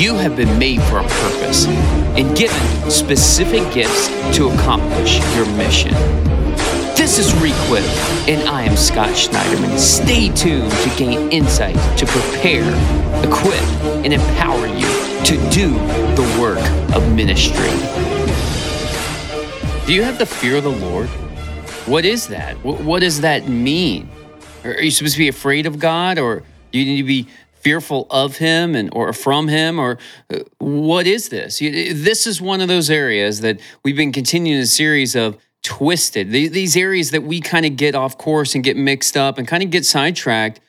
You have been made for a purpose and given specific gifts to accomplish your mission. This is Requip, and I am Scott Schneiderman. Stay tuned to gain insight to prepare, equip, and empower you to do the work of ministry. Do you have the fear of the Lord? What is that? What does that mean? Are you supposed to be afraid of God, or do you need to be fearful of Him and or from Him, or uh, what is this? This is one of those areas that we've been continuing a series of twisted. These areas that we kind of get off course and get mixed up and kind of get sidetracked.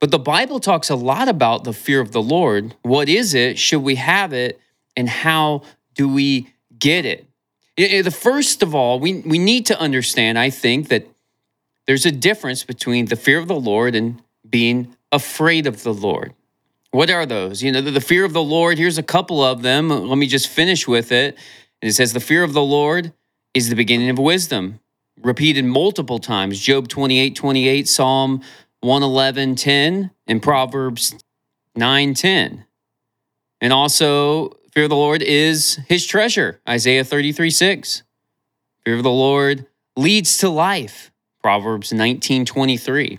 But the Bible talks a lot about the fear of the Lord. What is it? Should we have it? And how do we get it? The first of all, we, we need to understand, I think, that there's a difference between the fear of the Lord and being afraid of the Lord. What are those? You know, the, the fear of the Lord, here's a couple of them. Let me just finish with it. And it says, The fear of the Lord is the beginning of wisdom, repeated multiple times. Job 28 28, Psalm 111 10, and Proverbs 9 10. And also, fear of the Lord is his treasure, Isaiah 33 6. Fear of the Lord leads to life, Proverbs 19 23.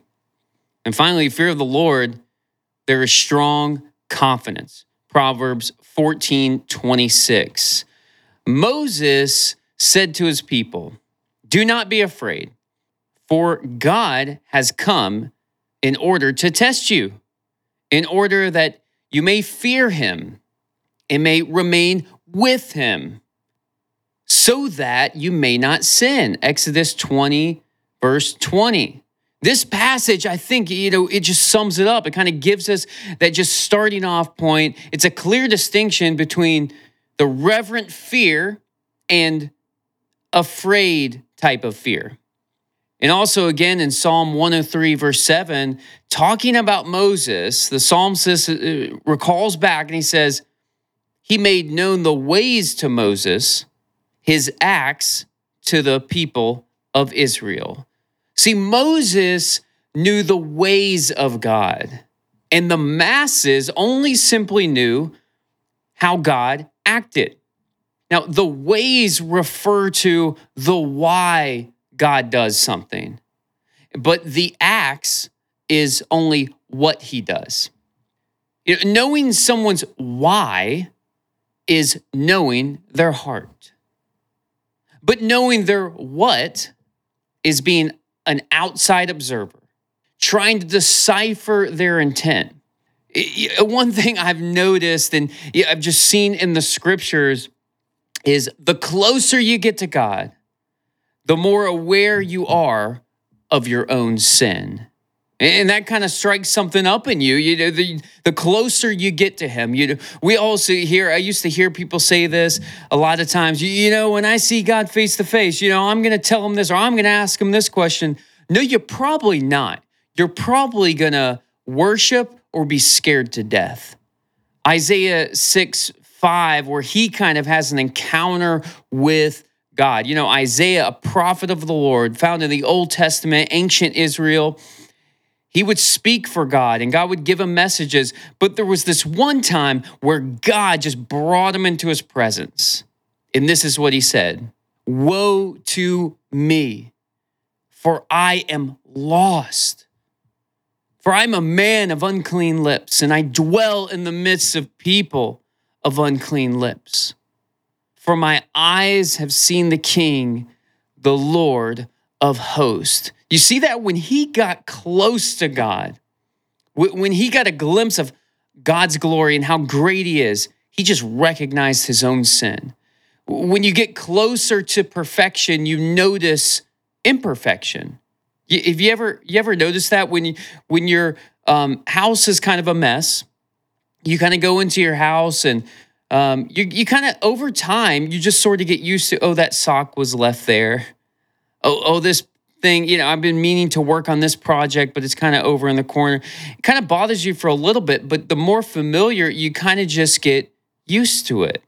And finally, fear of the Lord, there is strong confidence, Proverbs 14 26. Moses said to his people, Do not be afraid, for God has come in order to test you, in order that you may fear him and may remain with him, so that you may not sin. Exodus 20, verse 20. This passage, I think, you know, it just sums it up. It kind of gives us that just starting off point. It's a clear distinction between the reverent fear and afraid type of fear. And also, again, in Psalm 103, verse 7, talking about Moses, the psalmist uh, recalls back and he says, He made known the ways to Moses, his acts to the people of Israel. See, Moses knew the ways of God, and the masses only simply knew how God acted. Now, the ways refer to the why God does something, but the acts is only what he does. You know, knowing someone's why is knowing their heart. But knowing their what is being an outside observer, trying to decipher their intent. One thing I've noticed and I've just seen in the scriptures is the closer you get to God, the more aware you are of your own sin. And that kind of strikes something up in you. You know, the, the closer you get to him, you know, we also hear, I used to hear people say this a lot of times, you, you know, when I see God face to face, you know, I'm going to tell him this or I'm going to ask him this question. No, you're probably not. You're probably going to worship or be scared to death. Isaiah 6 5, where he kind of has an encounter with God. You know, Isaiah, a prophet of the Lord, found in the Old Testament, ancient Israel, he would speak for God and God would give him messages. But there was this one time where God just brought him into his presence. And this is what he said Woe to me, for I am lost. For I'm a man of unclean lips, and I dwell in the midst of people of unclean lips. For my eyes have seen the King, the Lord of hosts. You see that when he got close to God, when he got a glimpse of God's glory and how great he is, he just recognized his own sin. When you get closer to perfection, you notice imperfection. Have you ever you ever noticed that when you, when your um, house is kind of a mess, you kind of go into your house and um, you, you kind of over time you just sort of get used to oh that sock was left there oh oh this thing you know i've been meaning to work on this project but it's kind of over in the corner it kind of bothers you for a little bit but the more familiar you kind of just get used to it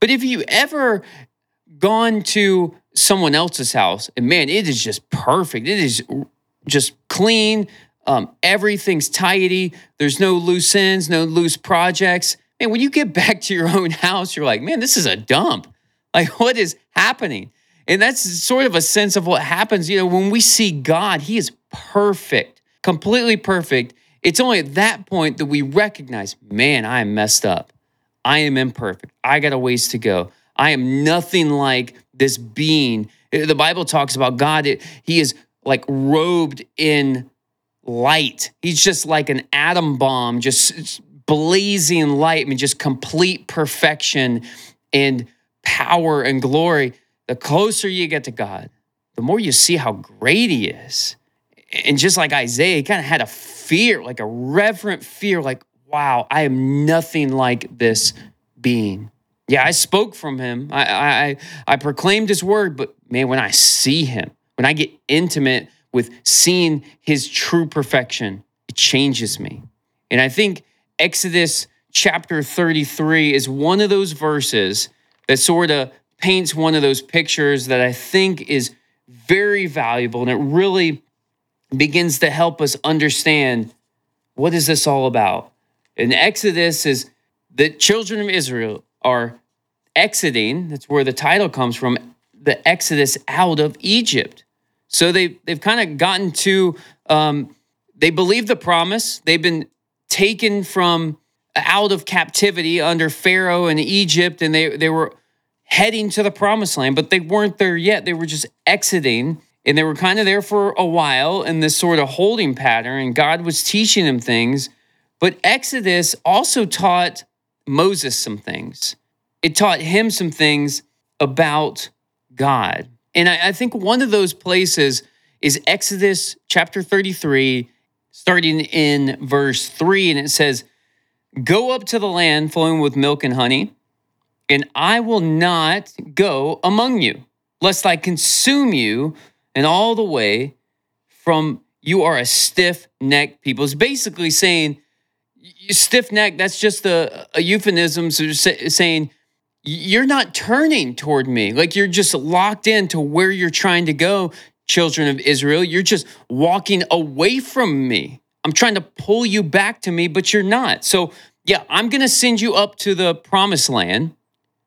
but if you ever gone to someone else's house and man it is just perfect it is just clean um, everything's tidy. There's no loose ends, no loose projects. man, when you get back to your own house, you're like, man, this is a dump. Like, what is happening? And that's sort of a sense of what happens. You know, when we see God, He is perfect, completely perfect. It's only at that point that we recognize, man, I am messed up. I am imperfect. I got a ways to go. I am nothing like this being. The Bible talks about God, it, He is like robed in light. He's just like an atom bomb, just blazing light. I mean, just complete perfection and power and glory. The closer you get to God, the more you see how great He is. And just like Isaiah, he kind of had a fear, like a reverent fear, like, wow, I am nothing like this being. Yeah, I spoke from him. I, I, I proclaimed his word, but man, when I see him, when I get intimate with seeing his true perfection, it changes me. And I think Exodus chapter 33 is one of those verses that sort of paints one of those pictures that I think is very valuable and it really begins to help us understand what is this all about. And Exodus is the children of Israel are exiting, that's where the title comes from, the exodus out of Egypt. So they they've kind of gotten to um, they believe the promise. They've been taken from out of captivity under Pharaoh in Egypt, and they they were heading to the promised land, but they weren't there yet. They were just exiting, and they were kind of there for a while in this sort of holding pattern. And God was teaching them things. But Exodus also taught Moses some things. It taught him some things about God. And I, I think one of those places is Exodus chapter 33, starting in verse 3. And it says, Go up to the land flowing with milk and honey, and I will not go among you, lest I consume you and all the way from you are a stiff necked people. It's basically saying, stiff neck, that's just a, a euphemism so saying you're not turning toward me. Like you're just locked into where you're trying to go, children of Israel. You're just walking away from me. I'm trying to pull you back to me, but you're not. So, yeah, I'm going to send you up to the promised land.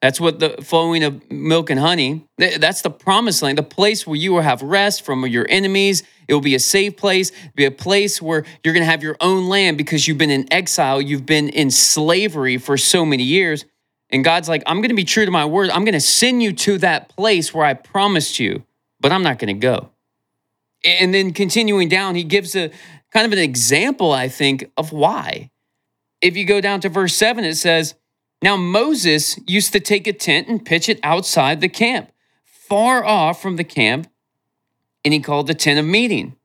That's what the flowing of milk and honey. That's the promised land, the place where you will have rest from your enemies. It will be a safe place, be a place where you're going to have your own land because you've been in exile, you've been in slavery for so many years. And God's like, I'm going to be true to my word. I'm going to send you to that place where I promised you, but I'm not going to go. And then continuing down, he gives a kind of an example, I think, of why. If you go down to verse 7, it says, now, Moses used to take a tent and pitch it outside the camp, far off from the camp, and he called the tent of meeting.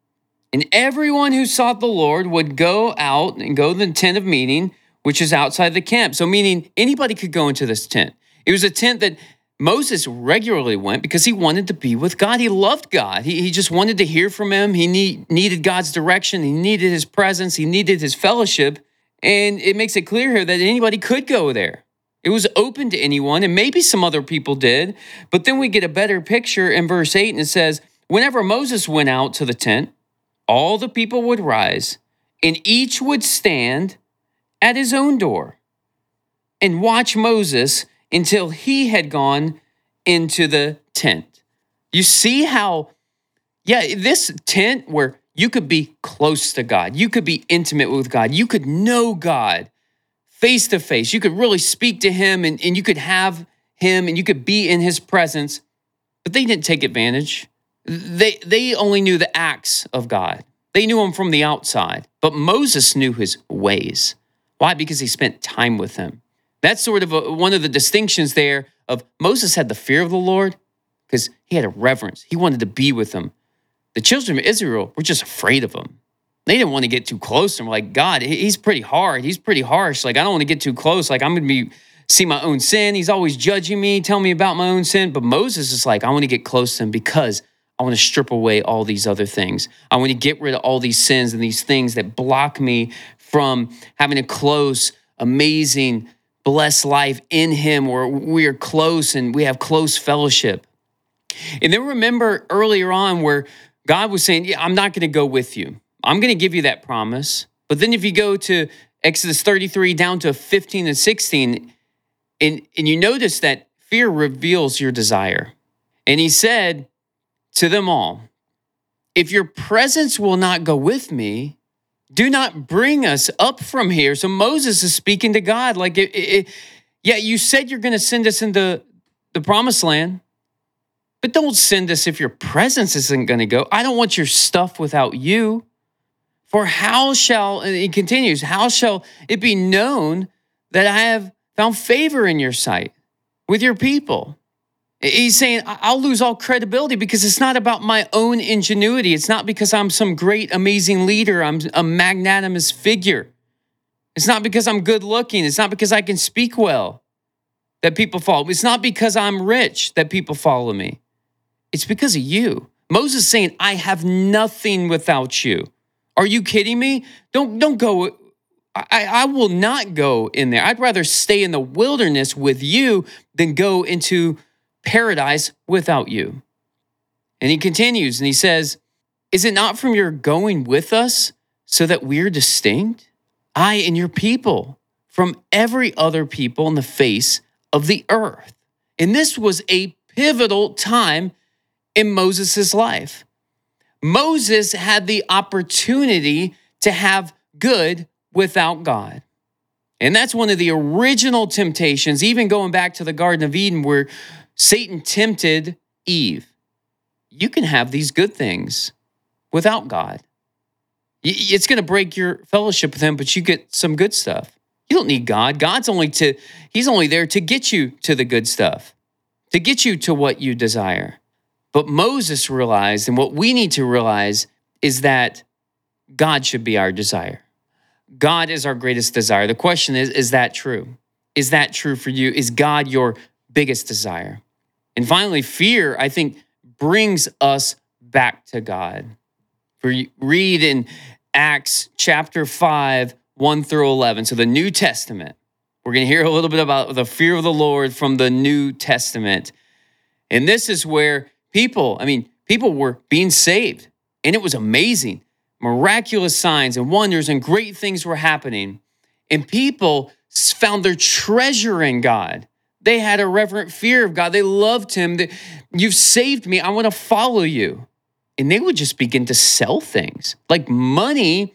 And everyone who sought the Lord would go out and go to the tent of meeting, which is outside the camp. So, meaning anybody could go into this tent. It was a tent that Moses regularly went because he wanted to be with God. He loved God. He, he just wanted to hear from him. He need, needed God's direction. He needed his presence. He needed his fellowship. And it makes it clear here that anybody could go there. It was open to anyone, and maybe some other people did. But then we get a better picture in verse 8, and it says, Whenever Moses went out to the tent, all the people would rise, and each would stand at his own door and watch Moses until he had gone into the tent. You see how, yeah, this tent where you could be close to God, you could be intimate with God, you could know God face to face. You could really speak to him and, and you could have him and you could be in his presence. But they didn't take advantage. They, they only knew the acts of God, they knew him from the outside. But Moses knew his ways. Why? Because he spent time with him. That's sort of a, one of the distinctions there of Moses had the fear of the Lord because he had a reverence. He wanted to be with him. The children of Israel were just afraid of him they didn't want to get too close. And we're like, God, he's pretty hard. He's pretty harsh. Like, I don't want to get too close. Like, I'm going to be see my own sin. He's always judging me, telling me about my own sin. But Moses is like, I want to get close to him because I want to strip away all these other things. I want to get rid of all these sins and these things that block me from having a close, amazing, blessed life in him where we are close and we have close fellowship. And then remember earlier on where God was saying, Yeah, I'm not going to go with you. I'm going to give you that promise. But then if you go to Exodus 33 down to 15 and 16. And, and you notice that fear reveals your desire. And he said to them all, If your presence will not go with me, do not bring us up from here. So Moses is speaking to God, like, it, it, yeah, you said you're going to send us into the promised land, but don't send us if your presence isn't going to go. I don't want your stuff without you. For how shall, and he continues, how shall it be known that I have found favor in your sight with your people? He's saying, I'll lose all credibility because it's not about my own ingenuity. It's not because I'm some great, amazing leader. I'm a magnanimous figure. It's not because I'm good looking. It's not because I can speak well that people follow. It's not because I'm rich that people follow me. It's because of you. Moses saying, I have nothing without you. Are you kidding me? Don't don't go I, I will not go in there. I'd rather stay in the wilderness with you than go into paradise without you. And he continues and he says, Is it not from your going with us so that we're distinct? I and your people from every other people on the face of the earth. And this was a pivotal time in Moses' life. Moses had the opportunity to have good without God. And that's one of the original temptations, even going back to the Garden of Eden, where Satan tempted Eve. You can have these good things without God. It's going to break your fellowship with Him, but you get some good stuff. You don't need God. God's only to, He's only there to get you to the good stuff, to get you to what you desire. But Moses realized, and what we need to realize is that God should be our desire. God is our greatest desire. The question is, is that true? Is that true for you? Is God your biggest desire? And finally, fear, I think, brings us back to God. For you read in Acts chapter 5, 1 through 11. So the New Testament. We're going to hear a little bit about the fear of the Lord from the New Testament. And this is where people, I mean, people were being saved, and it was amazing. Miraculous signs and wonders and great things were happening. And people found their treasure in God. They had a reverent fear of God. They loved Him. You've saved me. I want to follow you. And they would just begin to sell things. Like money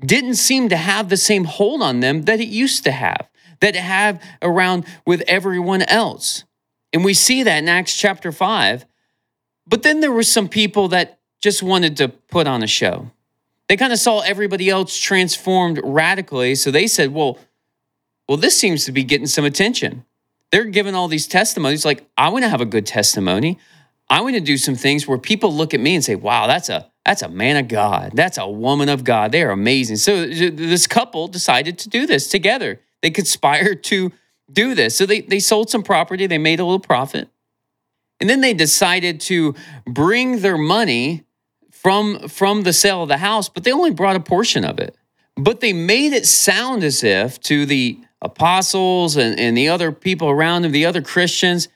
didn't seem to have the same hold on them that it used to have, that it had around with everyone else. And we see that in Acts chapter 5. But then there were some people that just wanted to put on a show. They kind of saw everybody else transformed radically. So they said, well, well, this seems to be getting some attention. They're giving all these testimonies like, I want to have a good testimony. I want to do some things where people look at me and say, wow, that's a that's a man of God. That's a woman of God. They are amazing. So uh, this couple decided to do this together. They conspired to do this. So they, they sold some property, they made a little profit. And then they decided to bring their money from, from the sale of the house, but they only brought a portion of it. But they made it sound as if to the apostles and, and the other people around them, the other Christians,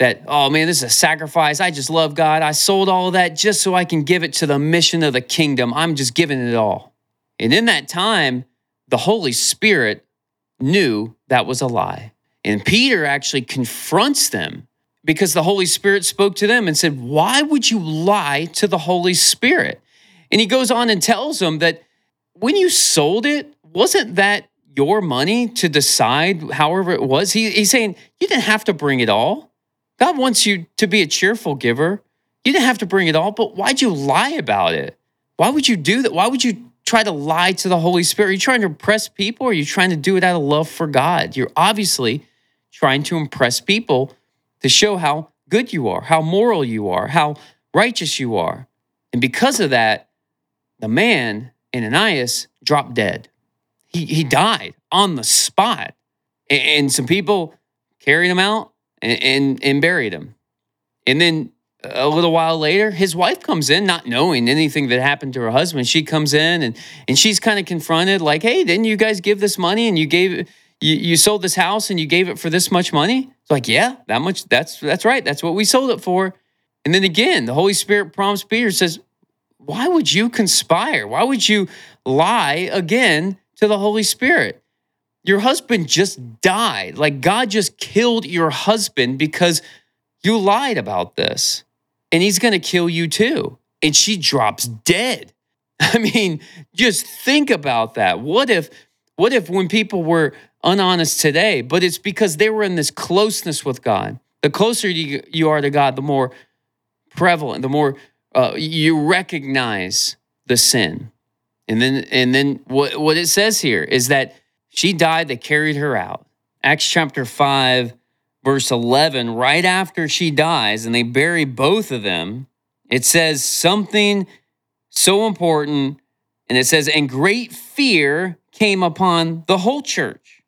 that, oh man, this is a sacrifice. I just love God. I sold all of that just so I can give it to the mission of the kingdom. I'm just giving it all. And in that time, the Holy Spirit knew that was a lie. And Peter actually confronts them because the Holy Spirit spoke to them and said, Why would you lie to the Holy Spirit? And he goes on and tells them that when you sold it, wasn't that your money to decide however it was? He, he's saying, You didn't have to bring it all. God wants you to be a cheerful giver. You didn't have to bring it all, but why'd you lie about it? Why would you do that? Why would you try to lie to the Holy Spirit? Are you trying to impress people or are you trying to do it out of love for God? You're obviously trying to impress people to show how good you are, how moral you are, how righteous you are. And because of that, the man, Ananias, dropped dead. He, he hmm. died on the spot. And some people carried him out and, and, and buried him. And then uh, a little while later, his wife comes in, not knowing anything that happened to her husband. She comes in and and she's kind of confronted, like, "Hey, didn't you guys give this money and you gave you, you sold this house and you gave it for this much money?" It's like, "Yeah, that much. That's that's right. That's what we sold it for." And then again, the Holy Spirit prompts Peter, says, "Why would you conspire? Why would you lie again to the Holy Spirit. Your husband just died. Like God just killed your husband because you lied about this. And he's going to kill you too. And she drops dead. I mean, just think about that. What if what if when people were unhonest today, but it's because they were in this closeness with God. The closer you, you are to God, the more prevalent, the more uh, you recognize the sin. And then and then what what it says here is that she died, they carried her out. Acts chapter 5 verse 11, right after she dies and they bury both of them, it says something so important and it says and great fear came upon the whole church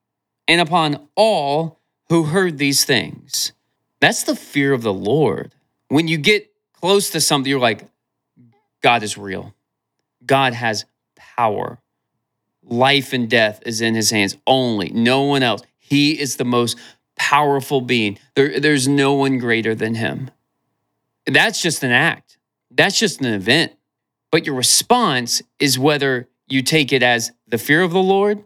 and upon all who heard these things. That's the fear of the Lord. When you get close to something, you're like, God is real. God has power. Life and death is in his hands only, no one else. He is the most powerful being. There, there's no one greater than him. That's just an act, that's just an event. But your response is whether you take it as the fear of the Lord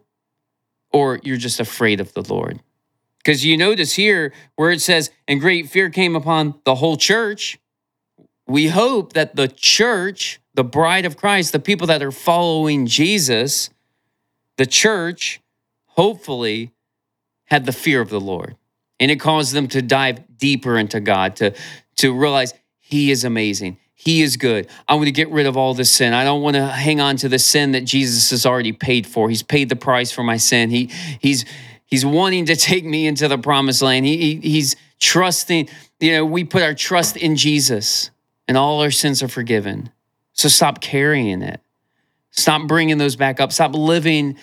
or you're just afraid of the Lord. Because you notice here where it says, and great fear came upon the whole church. We hope that the church, the bride of Christ, the people that are following Jesus, the church, hopefully, had the fear of the Lord. And it caused them to dive deeper into God, to, to realize He is amazing. He is good. I want to get rid of all this sin. I don't want to hang on to the sin that Jesus has already paid for. He's paid the price for my sin. He, he's, he's wanting to take me into the promised land. He, he, he's trusting, you know, we put our trust in Jesus and all our sins are forgiven. So stop carrying it. Stop bringing those back up. Stop living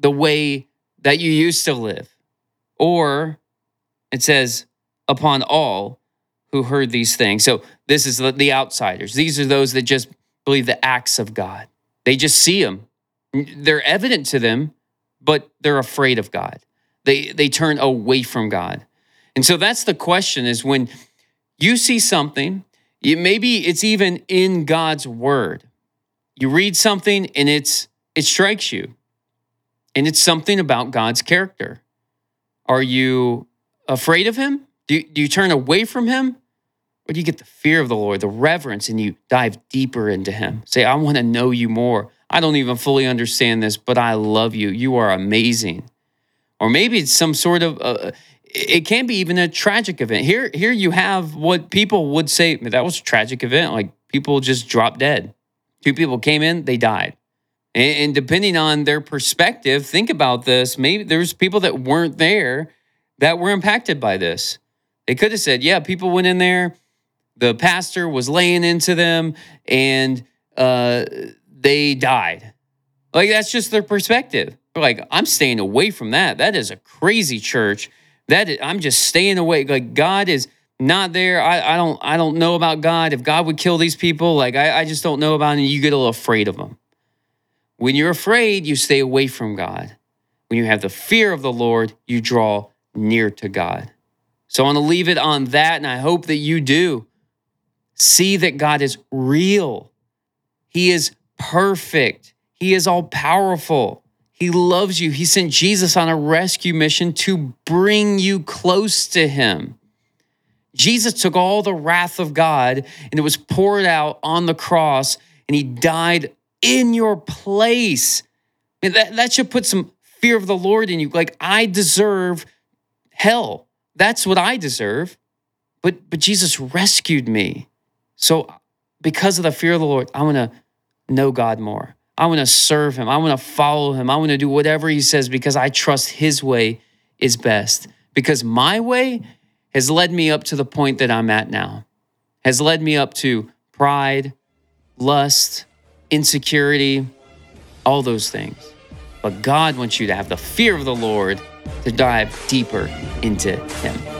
the way that you used to live. Or it says, upon all who heard these things. So this is the, outsiders. These are those that just believe the acts of God. They just see them. They're evident to them, but they're afraid of God. They they turn away from God. And so that's the question is when you see something, maybe it's even in God's word you read something and it's it strikes you and it's something about god's character are you afraid of him do do you turn away from him do you get the fear of the lord the reverence and you dive deeper into him. Say i want to know you more. I don't even fully understand this but i love you. You are amazing. Or maybe it's some sort of uh, it can be even a tragic event. Here here you have what people would say that was a tragic event. Like people just dropped dead. Two people came in, they died. And, and depending on their perspective, think about this. Maybe there's people that weren't there that were impacted by this. They could have said, yeah, people went in there, the pastor was laying into them, and uh, they died. Like, that's just their perspective. Like, I'm staying away from that. That is a crazy church. That is, I'm just staying away. Like, God is not there. I, I don't I don't know about God. If God would kill these people, like I, I just don't know about it. You get a little afraid of them. When you're afraid, you stay away from God. When you have the fear of the Lord, you draw near to God. So I want to leave it on that, and I hope that you do see that God is real. He is perfect. He is all powerful. He loves you. He sent Jesus on a rescue mission to bring you close to Him. Jesus took all the wrath of God and it was poured out on the cross and he died in your place. And that, that should put some fear of the Lord in you. Like, I deserve hell. That's what I deserve. But but Jesus rescued me. So because of the fear of the Lord, I want to know God more. I want to serve him. I want to follow him. I want to do whatever he says because I trust his way is best. Because my way has led me up to the point that I'm at now, has led me up to pride, lust, insecurity, all those things. But God wants you to have the fear of the Lord to dive deeper into Him.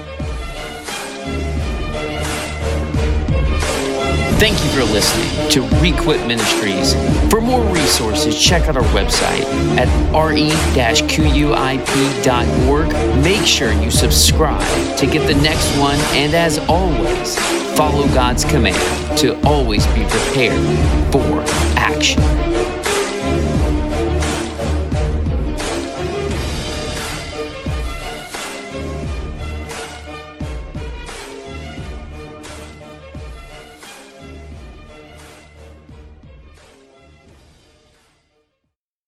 Thank you for listening to Requip Ministries. For more resources, check out our website at re-quip.org. Make sure you subscribe to get the next one, and as always, follow God's command to always be prepared for action.